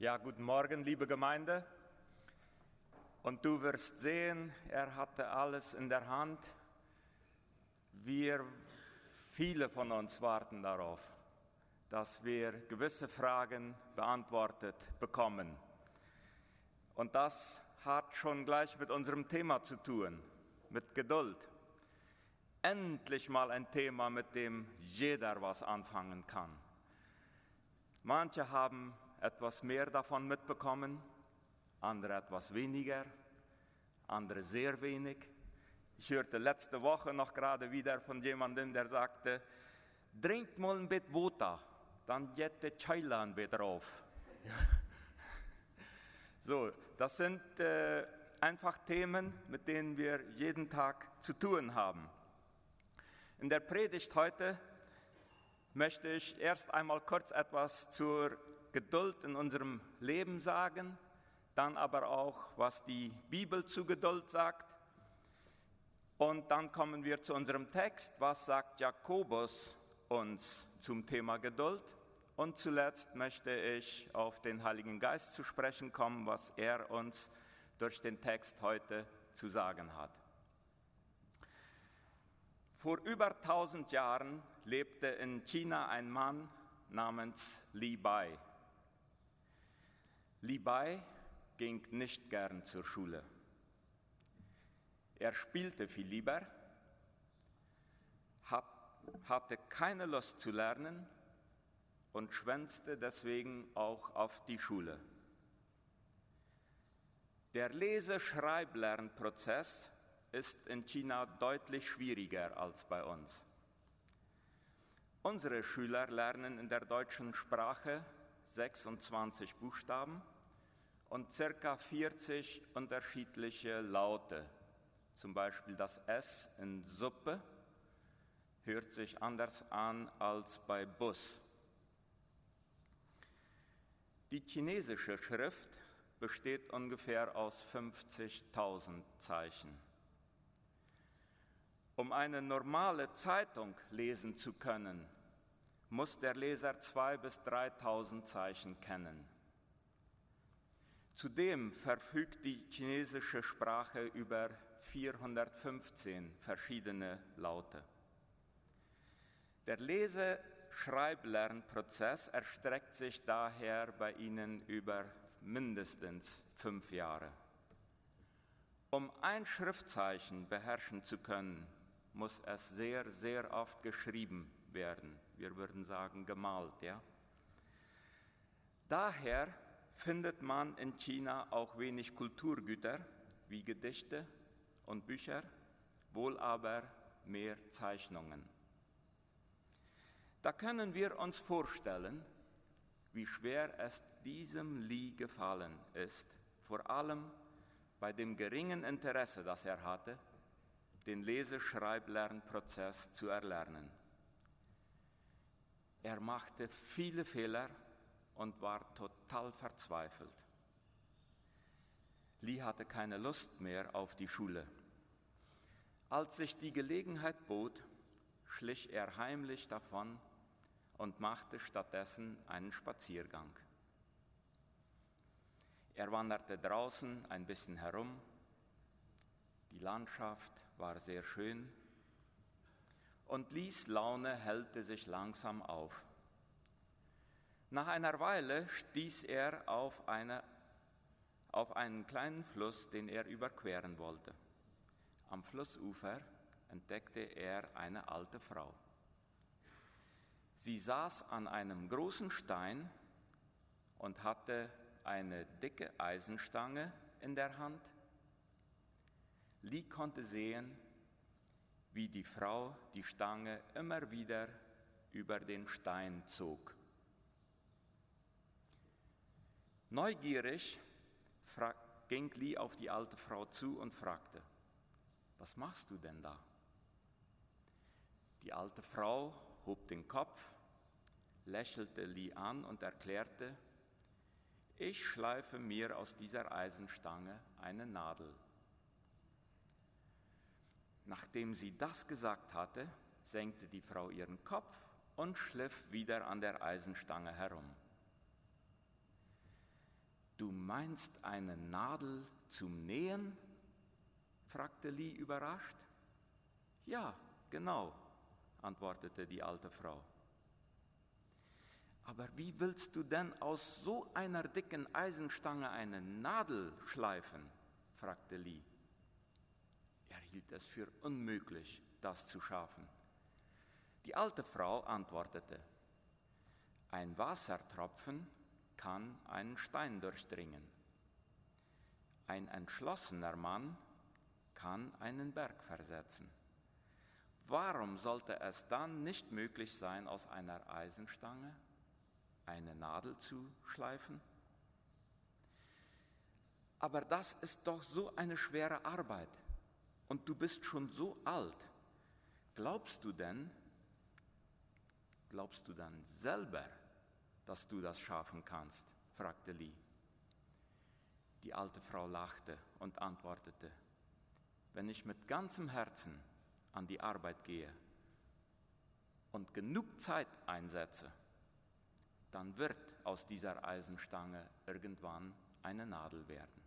Ja, guten Morgen, liebe Gemeinde. Und du wirst sehen, er hatte alles in der Hand. Wir, viele von uns warten darauf, dass wir gewisse Fragen beantwortet bekommen. Und das hat schon gleich mit unserem Thema zu tun, mit Geduld. Endlich mal ein Thema, mit dem jeder was anfangen kann. Manche haben etwas mehr davon mitbekommen, andere etwas weniger, andere sehr wenig. Ich hörte letzte Woche noch gerade wieder von jemandem, der sagte, trinkt mal ein bisschen Wota, dann jette Chailan drauf. so, das sind äh, einfach Themen, mit denen wir jeden Tag zu tun haben. In der Predigt heute möchte ich erst einmal kurz etwas zur Geduld in unserem Leben sagen, dann aber auch, was die Bibel zu Geduld sagt. Und dann kommen wir zu unserem Text, was sagt Jakobus uns zum Thema Geduld. Und zuletzt möchte ich auf den Heiligen Geist zu sprechen kommen, was er uns durch den Text heute zu sagen hat. Vor über 1000 Jahren lebte in China ein Mann namens Li Bai. Li Bai ging nicht gern zur Schule. Er spielte viel lieber, hatte keine Lust zu lernen und schwänzte deswegen auch auf die Schule. Der Lese-Schreiblernprozess ist in China deutlich schwieriger als bei uns. Unsere Schüler lernen in der deutschen Sprache 26 Buchstaben und circa 40 unterschiedliche Laute. Zum Beispiel das S in Suppe hört sich anders an als bei Bus. Die chinesische Schrift besteht ungefähr aus 50.000 Zeichen. Um eine normale Zeitung lesen zu können, muss der Leser 2.000 bis 3.000 Zeichen kennen. Zudem verfügt die chinesische Sprache über 415 verschiedene Laute. Der Lese-Schreiblernprozess erstreckt sich daher bei Ihnen über mindestens fünf Jahre. Um ein Schriftzeichen beherrschen zu können, muss es sehr, sehr oft geschrieben werden. Wir würden sagen gemalt, ja. Daher findet man in China auch wenig Kulturgüter wie Gedichte und Bücher, wohl aber mehr Zeichnungen. Da können wir uns vorstellen, wie schwer es diesem Li gefallen ist, vor allem bei dem geringen Interesse, das er hatte, den Leseschreiblernprozess zu erlernen. Er machte viele Fehler und war total verzweifelt. Lee hatte keine Lust mehr auf die Schule. Als sich die Gelegenheit bot, schlich er heimlich davon und machte stattdessen einen Spaziergang. Er wanderte draußen ein bisschen herum. Die Landschaft war sehr schön und Lies Laune hellte sich langsam auf. Nach einer Weile stieß er auf, eine, auf einen kleinen Fluss, den er überqueren wollte. Am Flussufer entdeckte er eine alte Frau. Sie saß an einem großen Stein und hatte eine dicke Eisenstange in der Hand. Lee konnte sehen, wie die Frau die Stange immer wieder über den Stein zog. Neugierig ging Lee auf die alte Frau zu und fragte, was machst du denn da? Die alte Frau hob den Kopf, lächelte Lee an und erklärte, ich schleife mir aus dieser Eisenstange eine Nadel. Nachdem sie das gesagt hatte, senkte die Frau ihren Kopf und schliff wieder an der Eisenstange herum. meinst eine Nadel zum Nähen? fragte Lee überrascht. Ja, genau, antwortete die alte Frau. Aber wie willst du denn aus so einer dicken Eisenstange eine Nadel schleifen? fragte Lee. Hielt es für unmöglich, das zu schaffen. Die alte Frau antwortete, ein Wassertropfen kann einen Stein durchdringen. Ein entschlossener Mann kann einen Berg versetzen. Warum sollte es dann nicht möglich sein, aus einer Eisenstange eine Nadel zu schleifen? Aber das ist doch so eine schwere Arbeit und du bist schon so alt. Glaubst du denn, glaubst du dann selber, dass du das schaffen kannst? fragte Lee. Die alte Frau lachte und antwortete, wenn ich mit ganzem Herzen an die Arbeit gehe und genug Zeit einsetze, dann wird aus dieser Eisenstange irgendwann eine Nadel werden.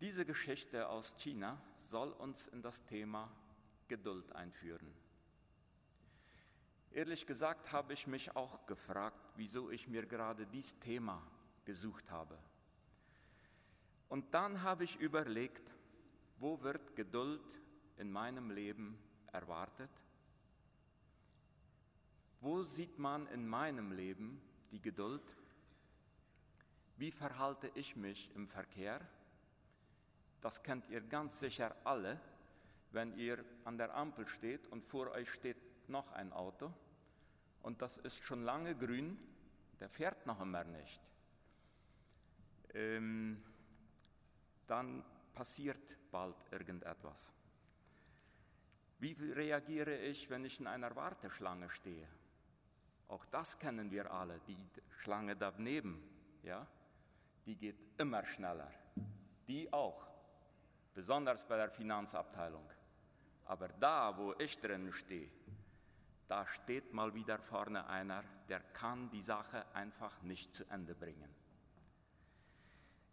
Diese Geschichte aus China soll uns in das Thema Geduld einführen. Ehrlich gesagt habe ich mich auch gefragt, wieso ich mir gerade dieses Thema gesucht habe. Und dann habe ich überlegt, wo wird Geduld in meinem Leben erwartet? Wo sieht man in meinem Leben die Geduld? Wie verhalte ich mich im Verkehr? Das kennt ihr ganz sicher alle, wenn ihr an der Ampel steht und vor euch steht noch ein Auto und das ist schon lange grün, der fährt noch immer nicht. Ähm, dann passiert bald irgendetwas. Wie reagiere ich, wenn ich in einer Warteschlange stehe? Auch das kennen wir alle, die Schlange daneben, ja, die geht immer schneller. Die auch, besonders bei der Finanzabteilung. Aber da, wo ich drin stehe, da steht mal wieder vorne einer, der kann die Sache einfach nicht zu Ende bringen.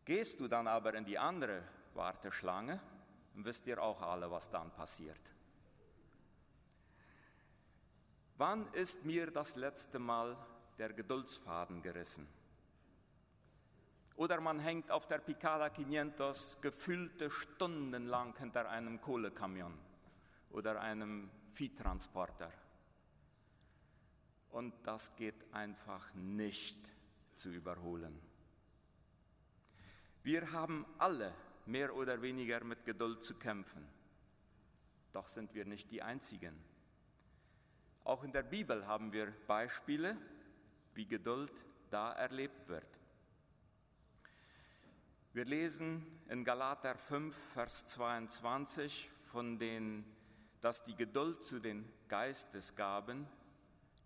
Gehst du dann aber in die andere Warteschlange, wisst ihr auch alle, was dann passiert. Wann ist mir das letzte Mal der Geduldsfaden gerissen? Oder man hängt auf der Picada 500 gefüllte Stunden lang hinter einem Kohlekamion oder einem Viehtransporter. Und das geht einfach nicht zu überholen. Wir haben alle mehr oder weniger mit Geduld zu kämpfen. Doch sind wir nicht die Einzigen. Auch in der Bibel haben wir Beispiele, wie Geduld da erlebt wird. Wir lesen in Galater 5, Vers 22 von den, dass die Geduld zu den Geistesgaben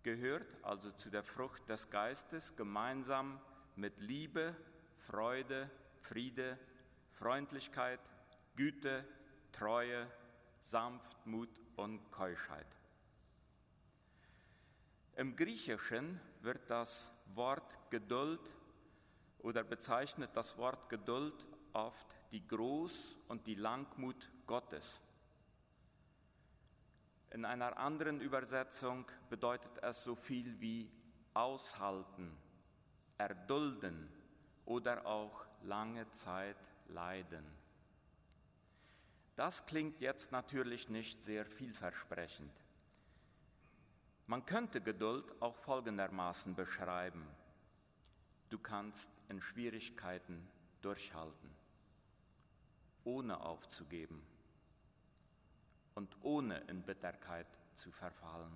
gehört, also zu der Frucht des Geistes, gemeinsam mit Liebe, Freude, Friede, Freundlichkeit, Güte, Treue, Sanftmut und Keuschheit. Im Griechischen wird das Wort Geduld oder bezeichnet das Wort Geduld oft die Groß- und die Langmut Gottes. In einer anderen Übersetzung bedeutet es so viel wie aushalten, erdulden oder auch lange Zeit leiden. Das klingt jetzt natürlich nicht sehr vielversprechend. Man könnte Geduld auch folgendermaßen beschreiben. Du kannst in Schwierigkeiten durchhalten, ohne aufzugeben und ohne in Bitterkeit zu verfallen.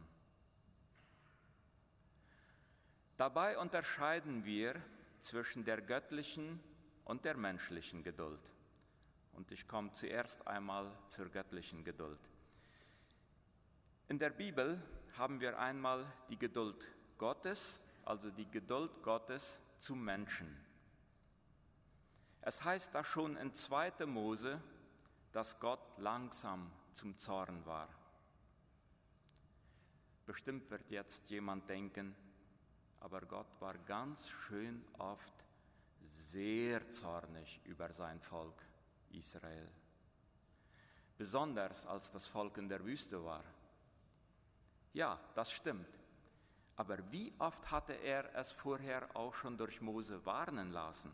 Dabei unterscheiden wir zwischen der göttlichen und der menschlichen Geduld. Und ich komme zuerst einmal zur göttlichen Geduld. In der Bibel haben wir einmal die Geduld Gottes, also die Geduld Gottes zum Menschen. Es heißt da schon in 2. Mose, dass Gott langsam zum Zorn war. Bestimmt wird jetzt jemand denken, aber Gott war ganz schön oft sehr zornig über sein Volk Israel. Besonders als das Volk in der Wüste war. Ja, das stimmt. Aber wie oft hatte er es vorher auch schon durch Mose warnen lassen?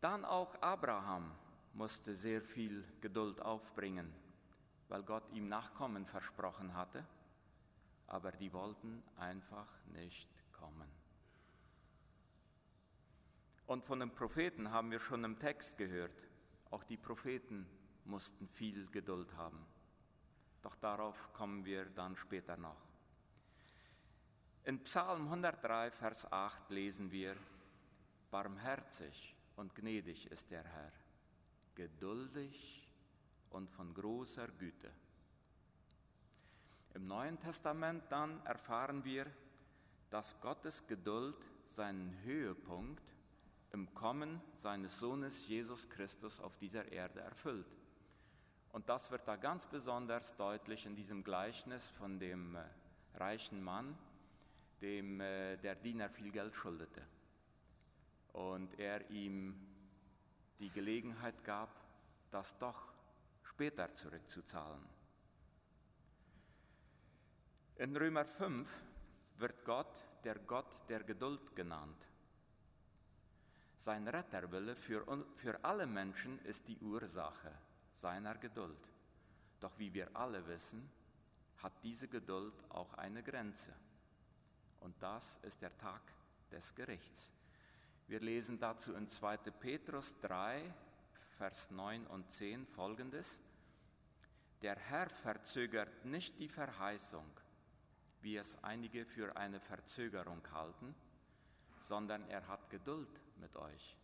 Dann auch Abraham musste sehr viel Geduld aufbringen, weil Gott ihm Nachkommen versprochen hatte, aber die wollten einfach nicht kommen. Und von den Propheten haben wir schon im Text gehört, auch die Propheten mussten viel Geduld haben. Doch darauf kommen wir dann später noch. In Psalm 103, Vers 8 lesen wir, Barmherzig und gnädig ist der Herr, geduldig und von großer Güte. Im Neuen Testament dann erfahren wir, dass Gottes Geduld seinen Höhepunkt im Kommen seines Sohnes Jesus Christus auf dieser Erde erfüllt. Und das wird da ganz besonders deutlich in diesem Gleichnis von dem äh, reichen Mann, dem äh, der Diener viel Geld schuldete. Und er ihm die Gelegenheit gab, das doch später zurückzuzahlen. In Römer 5 wird Gott der Gott der Geduld genannt. Sein Retterwille für, für alle Menschen ist die Ursache seiner Geduld. Doch wie wir alle wissen, hat diese Geduld auch eine Grenze. Und das ist der Tag des Gerichts. Wir lesen dazu in 2. Petrus 3, Vers 9 und 10 folgendes. Der Herr verzögert nicht die Verheißung, wie es einige für eine Verzögerung halten, sondern er hat Geduld mit euch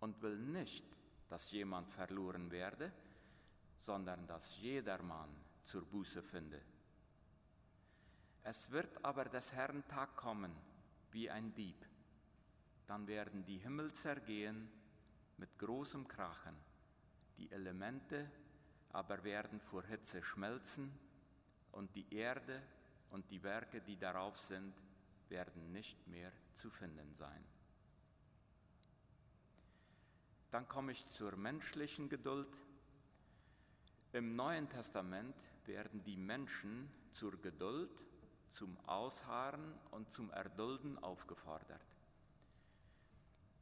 und will nicht, dass jemand verloren werde, sondern dass jedermann zur Buße finde. Es wird aber des Herrn Tag kommen wie ein Dieb. Dann werden die Himmel zergehen mit großem Krachen, die Elemente aber werden vor Hitze schmelzen und die Erde und die Werke, die darauf sind, werden nicht mehr zu finden sein. Dann komme ich zur menschlichen Geduld. Im Neuen Testament werden die Menschen zur Geduld, zum Ausharren und zum Erdulden aufgefordert.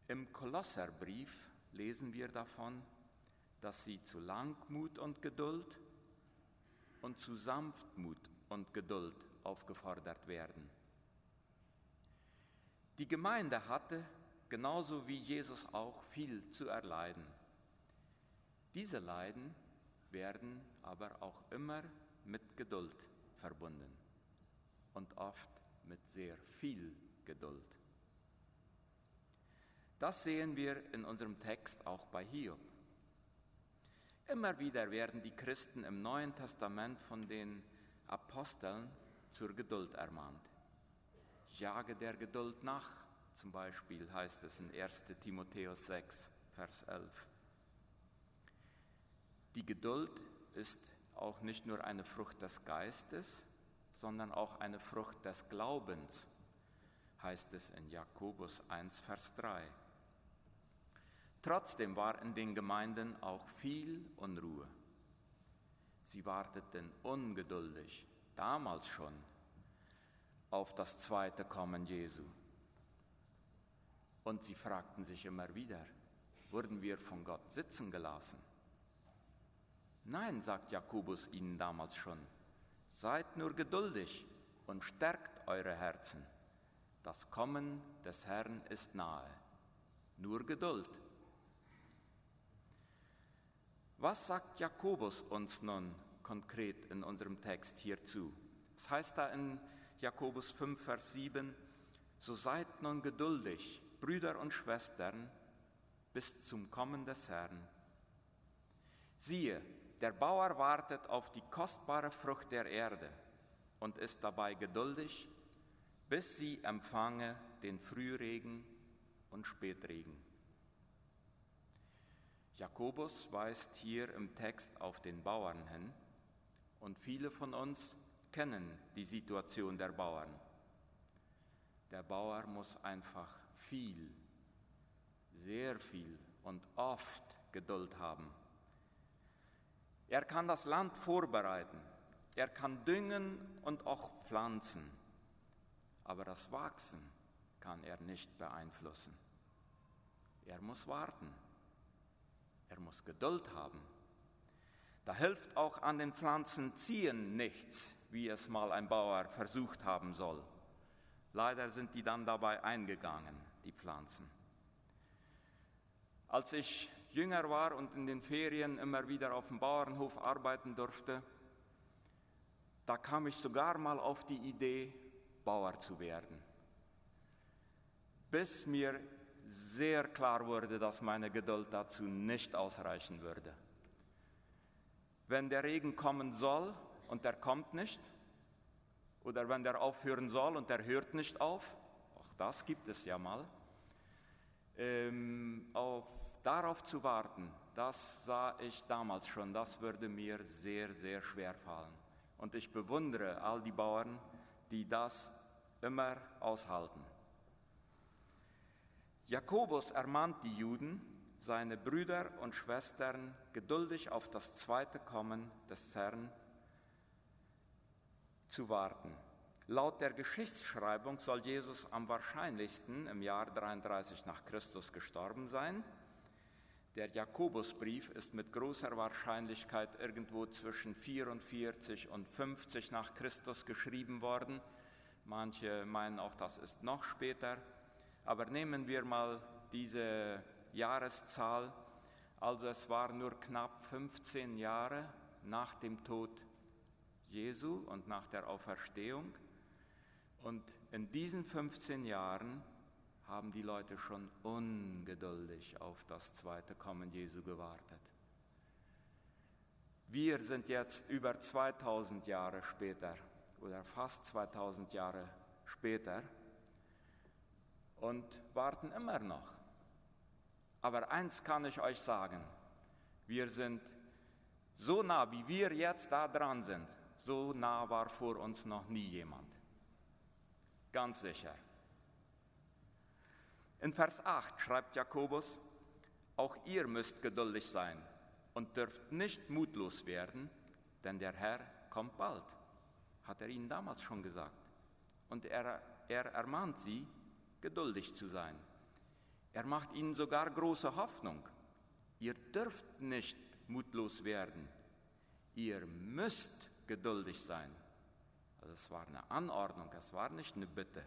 Im Kolosserbrief lesen wir davon, dass sie zu Langmut und Geduld und zu Sanftmut und Geduld aufgefordert werden. Die Gemeinde hatte genauso wie Jesus auch viel zu erleiden. Diese Leiden werden aber auch immer mit Geduld verbunden und oft mit sehr viel Geduld. Das sehen wir in unserem Text auch bei Hiob. Immer wieder werden die Christen im Neuen Testament von den Aposteln zur Geduld ermahnt. Jage der Geduld nach, zum Beispiel heißt es in 1 Timotheus 6, Vers 11. Die Geduld ist auch nicht nur eine Frucht des Geistes, sondern auch eine Frucht des Glaubens, heißt es in Jakobus 1, Vers 3. Trotzdem war in den Gemeinden auch viel Unruhe. Sie warteten ungeduldig, damals schon, auf das zweite Kommen Jesu. Und sie fragten sich immer wieder, wurden wir von Gott sitzen gelassen? Nein, sagt Jakobus ihnen damals schon, seid nur geduldig und stärkt eure Herzen. Das Kommen des Herrn ist nahe. Nur Geduld. Was sagt Jakobus uns nun konkret in unserem Text hierzu? Es heißt da in Jakobus 5, Vers 7, so seid nun geduldig Brüder und Schwestern, bis zum Kommen des Herrn. Siehe, der Bauer wartet auf die kostbare Frucht der Erde und ist dabei geduldig, bis sie empfange den Frühregen und Spätregen. Jakobus weist hier im Text auf den Bauern hin und viele von uns kennen die Situation der Bauern. Der Bauer muss einfach viel, sehr viel und oft Geduld haben. Er kann das Land vorbereiten, er kann düngen und auch pflanzen, aber das Wachsen kann er nicht beeinflussen. Er muss warten, er muss Geduld haben. Da hilft auch an den Pflanzen ziehen nichts, wie es mal ein Bauer versucht haben soll. Leider sind die dann dabei eingegangen, die Pflanzen. Als ich jünger war und in den Ferien immer wieder auf dem Bauernhof arbeiten durfte, da kam ich sogar mal auf die Idee, Bauer zu werden. Bis mir sehr klar wurde, dass meine Geduld dazu nicht ausreichen würde. Wenn der Regen kommen soll und er kommt nicht, oder wenn der aufhören soll und der hört nicht auf, das gibt es ja mal, ähm, auf, darauf zu warten, das sah ich damals schon, das würde mir sehr, sehr schwer fallen. Und ich bewundere all die Bauern, die das immer aushalten. Jakobus ermahnt die Juden, seine Brüder und Schwestern geduldig auf das zweite Kommen des Herrn zu warten. Laut der Geschichtsschreibung soll Jesus am wahrscheinlichsten im Jahr 33 nach Christus gestorben sein. Der Jakobusbrief ist mit großer Wahrscheinlichkeit irgendwo zwischen 44 und 50 nach Christus geschrieben worden. Manche meinen auch, das ist noch später. Aber nehmen wir mal diese Jahreszahl. Also es war nur knapp 15 Jahre nach dem Tod Jesu und nach der Auferstehung. Und in diesen 15 Jahren haben die Leute schon ungeduldig auf das zweite Kommen Jesu gewartet. Wir sind jetzt über 2000 Jahre später oder fast 2000 Jahre später und warten immer noch. Aber eins kann ich euch sagen, wir sind so nah, wie wir jetzt da dran sind, so nah war vor uns noch nie jemand. Ganz sicher. In Vers 8 schreibt Jakobus, auch ihr müsst geduldig sein und dürft nicht mutlos werden, denn der Herr kommt bald, hat er ihnen damals schon gesagt. Und er, er ermahnt sie, geduldig zu sein. Er macht ihnen sogar große Hoffnung. Ihr dürft nicht mutlos werden. Ihr müsst geduldig sein. Also es war eine Anordnung, es war nicht eine Bitte.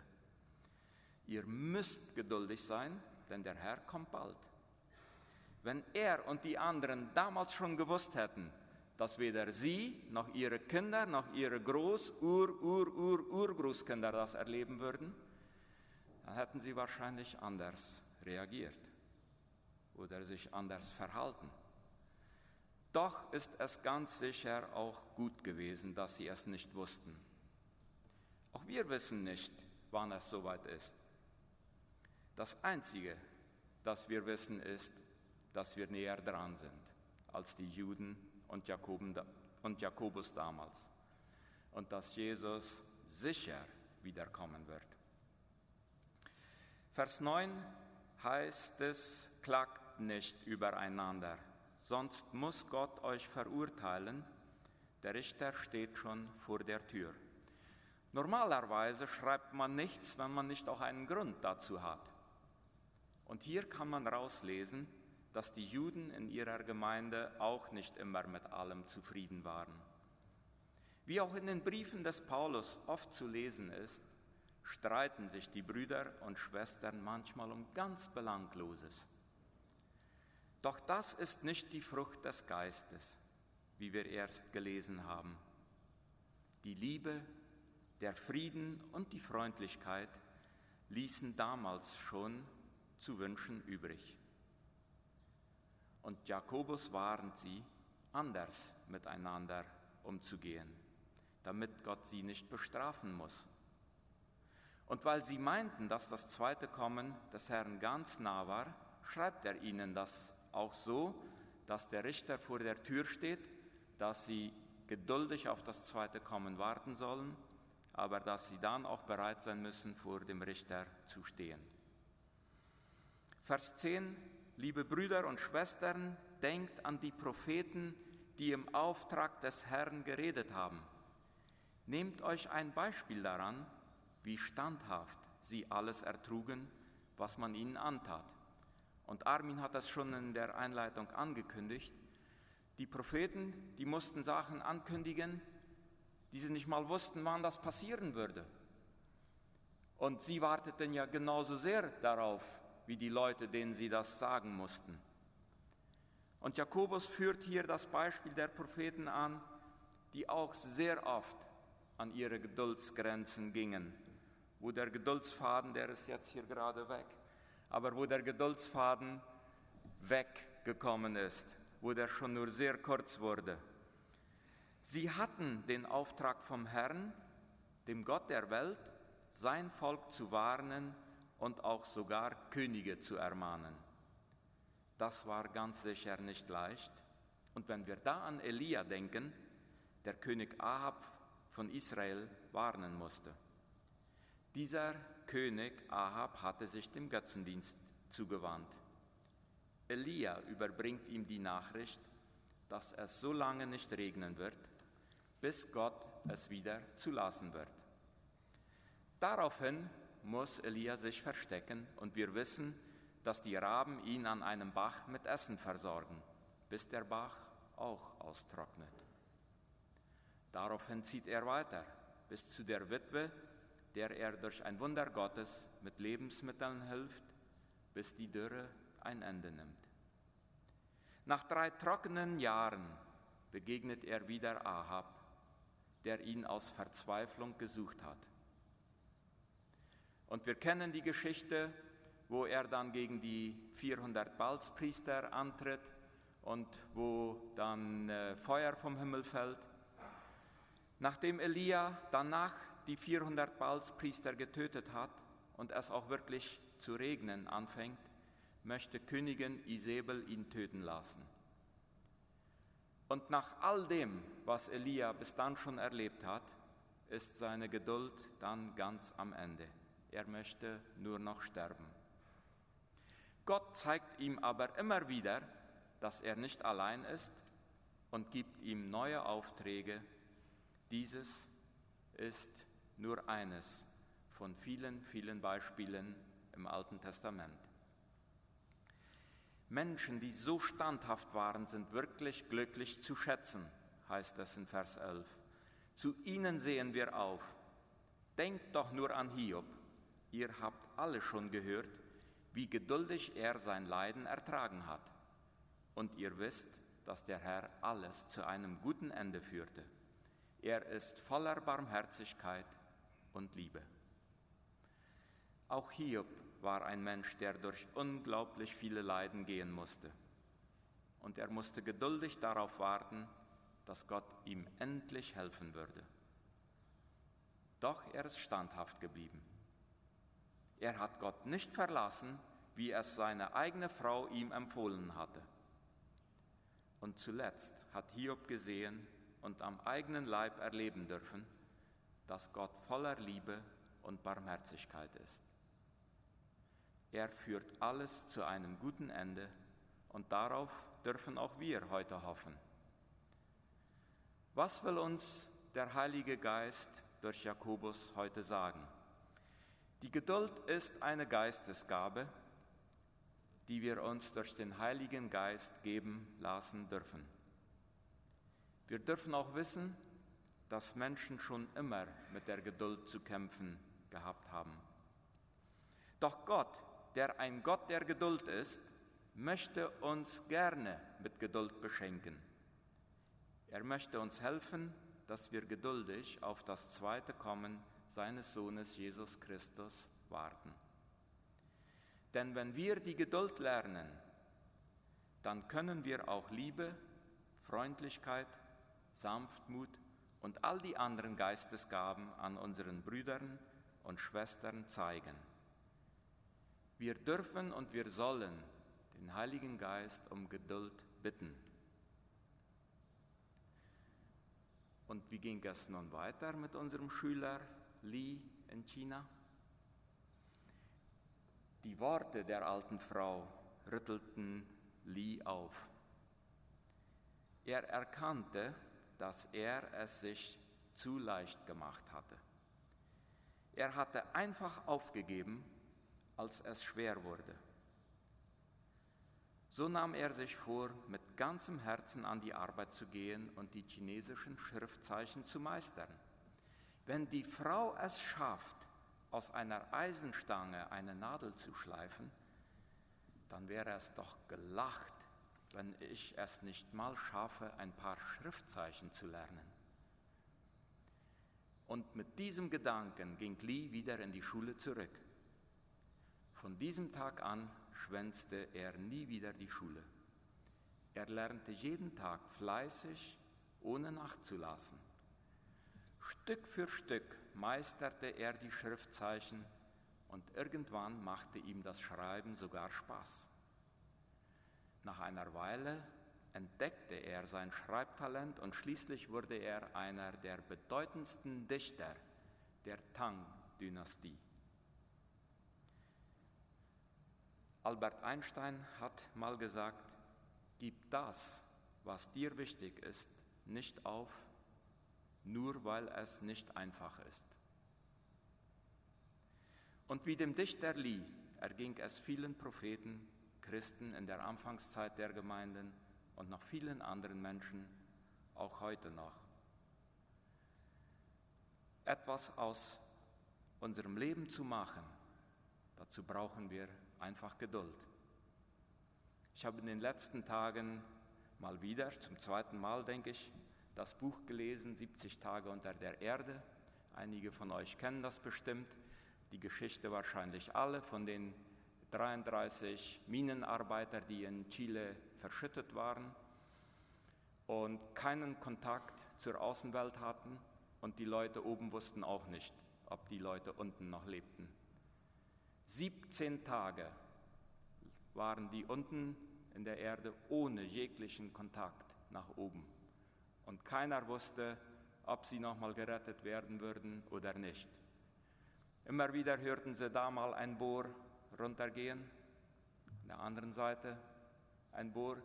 Ihr müsst geduldig sein, denn der Herr kommt bald. Wenn er und die anderen damals schon gewusst hätten, dass weder sie noch ihre Kinder noch ihre Groß-, Ur-, Ur-, Ur-, Urgroßkinder das erleben würden, dann hätten sie wahrscheinlich anders reagiert oder sich anders verhalten. Doch ist es ganz sicher auch gut gewesen, dass sie es nicht wussten. Auch wir wissen nicht, wann es soweit ist. Das Einzige, das wir wissen, ist, dass wir näher dran sind als die Juden und, Jakobus damals und dass Jesus sicher wiederkommen wird. Vers 9 heißt es, klagt nicht übereinander, sonst muss Gott euch verurteilen, der Richter steht schon vor der Tür. Normalerweise schreibt man nichts, wenn man nicht auch einen Grund dazu hat. Und hier kann man rauslesen, dass die Juden in ihrer Gemeinde auch nicht immer mit allem zufrieden waren. Wie auch in den Briefen des Paulus oft zu lesen ist, streiten sich die Brüder und Schwestern manchmal um ganz Belangloses. Doch das ist nicht die Frucht des Geistes, wie wir erst gelesen haben. Die Liebe, der Frieden und die Freundlichkeit ließen damals schon zu wünschen übrig. Und Jakobus warnt sie, anders miteinander umzugehen, damit Gott sie nicht bestrafen muss. Und weil sie meinten, dass das zweite Kommen des Herrn ganz nah war, schreibt er ihnen das auch so, dass der Richter vor der Tür steht, dass sie geduldig auf das zweite Kommen warten sollen, aber dass sie dann auch bereit sein müssen, vor dem Richter zu stehen. Vers 10, liebe Brüder und Schwestern, denkt an die Propheten, die im Auftrag des Herrn geredet haben. Nehmt euch ein Beispiel daran, wie standhaft sie alles ertrugen, was man ihnen antat. Und Armin hat das schon in der Einleitung angekündigt. Die Propheten, die mussten Sachen ankündigen, die sie nicht mal wussten, wann das passieren würde. Und sie warteten ja genauso sehr darauf, wie die Leute, denen sie das sagen mussten. Und Jakobus führt hier das Beispiel der Propheten an, die auch sehr oft an ihre Geduldsgrenzen gingen, wo der Geduldsfaden, der ist jetzt hier gerade weg, aber wo der Geduldsfaden weggekommen ist, wo der schon nur sehr kurz wurde. Sie hatten den Auftrag vom Herrn, dem Gott der Welt, sein Volk zu warnen und auch sogar Könige zu ermahnen. Das war ganz sicher nicht leicht. Und wenn wir da an Elia denken, der König Ahab von Israel warnen musste. Dieser König Ahab hatte sich dem Götzendienst zugewandt. Elia überbringt ihm die Nachricht, dass es so lange nicht regnen wird, bis Gott es wieder zulassen wird. Daraufhin muss Elia sich verstecken und wir wissen, dass die Raben ihn an einem Bach mit Essen versorgen, bis der Bach auch austrocknet. Daraufhin zieht er weiter bis zu der Witwe, der er durch ein Wunder Gottes mit Lebensmitteln hilft, bis die Dürre ein Ende nimmt. Nach drei trockenen Jahren begegnet er wieder Ahab, der ihn aus Verzweiflung gesucht hat. Und wir kennen die Geschichte, wo er dann gegen die 400 Balzpriester antritt und wo dann äh, Feuer vom Himmel fällt. Nachdem Elia danach die 400 Balzpriester getötet hat und es auch wirklich zu regnen anfängt, möchte Königin Isabel ihn töten lassen. Und nach all dem, was Elia bis dann schon erlebt hat, ist seine Geduld dann ganz am Ende. Er möchte nur noch sterben. Gott zeigt ihm aber immer wieder, dass er nicht allein ist und gibt ihm neue Aufträge. Dieses ist nur eines von vielen, vielen Beispielen im Alten Testament. Menschen, die so standhaft waren, sind wirklich glücklich zu schätzen, heißt es in Vers 11. Zu ihnen sehen wir auf. Denkt doch nur an Hiob. Ihr habt alle schon gehört, wie geduldig er sein Leiden ertragen hat. Und ihr wisst, dass der Herr alles zu einem guten Ende führte. Er ist voller Barmherzigkeit und Liebe. Auch Hiob war ein Mensch, der durch unglaublich viele Leiden gehen musste. Und er musste geduldig darauf warten, dass Gott ihm endlich helfen würde. Doch er ist standhaft geblieben. Er hat Gott nicht verlassen, wie es seine eigene Frau ihm empfohlen hatte. Und zuletzt hat Hiob gesehen und am eigenen Leib erleben dürfen, dass Gott voller Liebe und Barmherzigkeit ist. Er führt alles zu einem guten Ende und darauf dürfen auch wir heute hoffen. Was will uns der Heilige Geist durch Jakobus heute sagen? Die Geduld ist eine Geistesgabe, die wir uns durch den Heiligen Geist geben lassen dürfen. Wir dürfen auch wissen, dass Menschen schon immer mit der Geduld zu kämpfen gehabt haben. Doch Gott, der ein Gott der Geduld ist, möchte uns gerne mit Geduld beschenken. Er möchte uns helfen, dass wir geduldig auf das zweite Kommen seines Sohnes Jesus Christus warten. Denn wenn wir die Geduld lernen, dann können wir auch Liebe, Freundlichkeit, Sanftmut und all die anderen Geistesgaben an unseren Brüdern und Schwestern zeigen. Wir dürfen und wir sollen den Heiligen Geist um Geduld bitten. Und wie ging es nun weiter mit unserem Schüler Li in China? Die Worte der alten Frau rüttelten Li auf. Er erkannte, dass er es sich zu leicht gemacht hatte. Er hatte einfach aufgegeben, als es schwer wurde. So nahm er sich vor, mit ganzem Herzen an die Arbeit zu gehen und die chinesischen Schriftzeichen zu meistern. Wenn die Frau es schafft, aus einer Eisenstange eine Nadel zu schleifen, dann wäre es doch gelacht, wenn ich es nicht mal schaffe, ein paar Schriftzeichen zu lernen. Und mit diesem Gedanken ging Li wieder in die Schule zurück. Von diesem Tag an schwänzte er nie wieder die Schule. Er lernte jeden Tag fleißig, ohne nachzulassen. Stück für Stück meisterte er die Schriftzeichen und irgendwann machte ihm das Schreiben sogar Spaß. Nach einer Weile entdeckte er sein Schreibtalent und schließlich wurde er einer der bedeutendsten Dichter der Tang-Dynastie. Albert Einstein hat mal gesagt, gib das, was dir wichtig ist, nicht auf, nur weil es nicht einfach ist. Und wie dem Dichter Lee erging es vielen Propheten, Christen in der Anfangszeit der Gemeinden und noch vielen anderen Menschen, auch heute noch. Etwas aus unserem Leben zu machen, dazu brauchen wir einfach Geduld. Ich habe in den letzten Tagen mal wieder, zum zweiten Mal denke ich, das Buch gelesen, 70 Tage unter der Erde. Einige von euch kennen das bestimmt, die Geschichte wahrscheinlich alle von den 33 Minenarbeiter, die in Chile verschüttet waren und keinen Kontakt zur Außenwelt hatten und die Leute oben wussten auch nicht, ob die Leute unten noch lebten. 17 Tage waren die unten in der Erde ohne jeglichen Kontakt nach oben. Und keiner wusste, ob sie nochmal gerettet werden würden oder nicht. Immer wieder hörten sie da mal ein Bohr runtergehen, an der anderen Seite ein Bohr.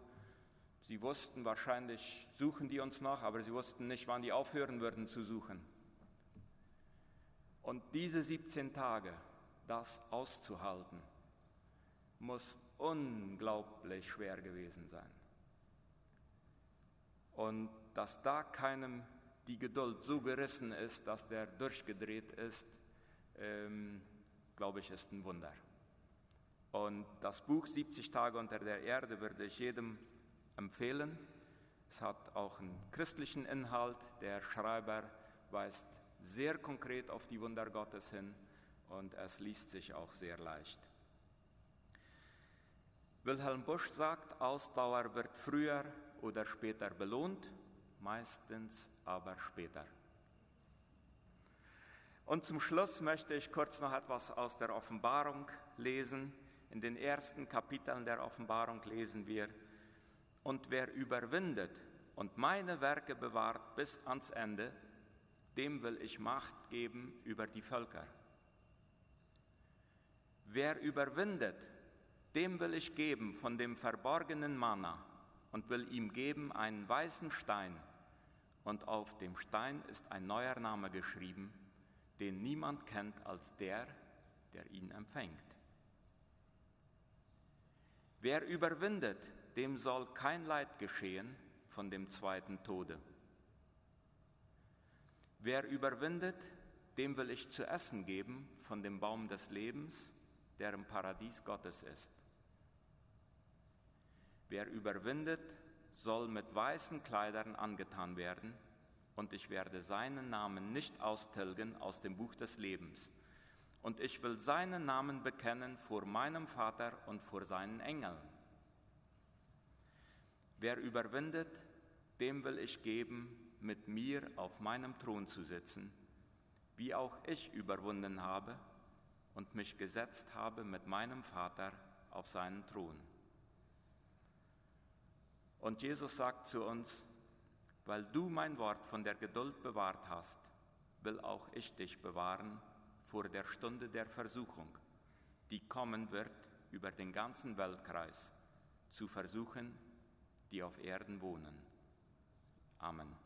Sie wussten wahrscheinlich, suchen die uns noch, aber sie wussten nicht, wann die aufhören würden zu suchen. Und diese 17 Tage, das auszuhalten, muss unglaublich schwer gewesen sein. Und dass da keinem die Geduld so gerissen ist, dass der durchgedreht ist, ähm, glaube ich, ist ein Wunder. Und das Buch 70 Tage unter der Erde würde ich jedem empfehlen. Es hat auch einen christlichen Inhalt. Der Schreiber weist sehr konkret auf die Wunder Gottes hin und es liest sich auch sehr leicht. Wilhelm Busch sagt, Ausdauer wird früher oder später belohnt, meistens aber später. Und zum Schluss möchte ich kurz noch etwas aus der Offenbarung lesen. In den ersten Kapiteln der Offenbarung lesen wir, und wer überwindet und meine Werke bewahrt bis ans Ende, dem will ich Macht geben über die Völker. Wer überwindet, dem will ich geben von dem verborgenen Manna und will ihm geben einen weißen Stein, und auf dem Stein ist ein neuer Name geschrieben, den niemand kennt als der, der ihn empfängt. Wer überwindet, dem soll kein Leid geschehen von dem zweiten Tode. Wer überwindet, dem will ich zu essen geben von dem Baum des Lebens, der im Paradies Gottes ist. Wer überwindet, soll mit weißen Kleidern angetan werden, und ich werde seinen Namen nicht austilgen aus dem Buch des Lebens und ich will seinen Namen bekennen vor meinem Vater und vor seinen Engeln. Wer überwindet, dem will ich geben, mit mir auf meinem Thron zu sitzen, wie auch ich überwunden habe und mich gesetzt habe mit meinem Vater auf seinen Thron. Und Jesus sagt zu uns, Weil du mein Wort von der Geduld bewahrt hast, will auch ich dich bewahren vor der Stunde der Versuchung, die kommen wird über den ganzen Weltkreis, zu versuchen, die auf Erden wohnen. Amen.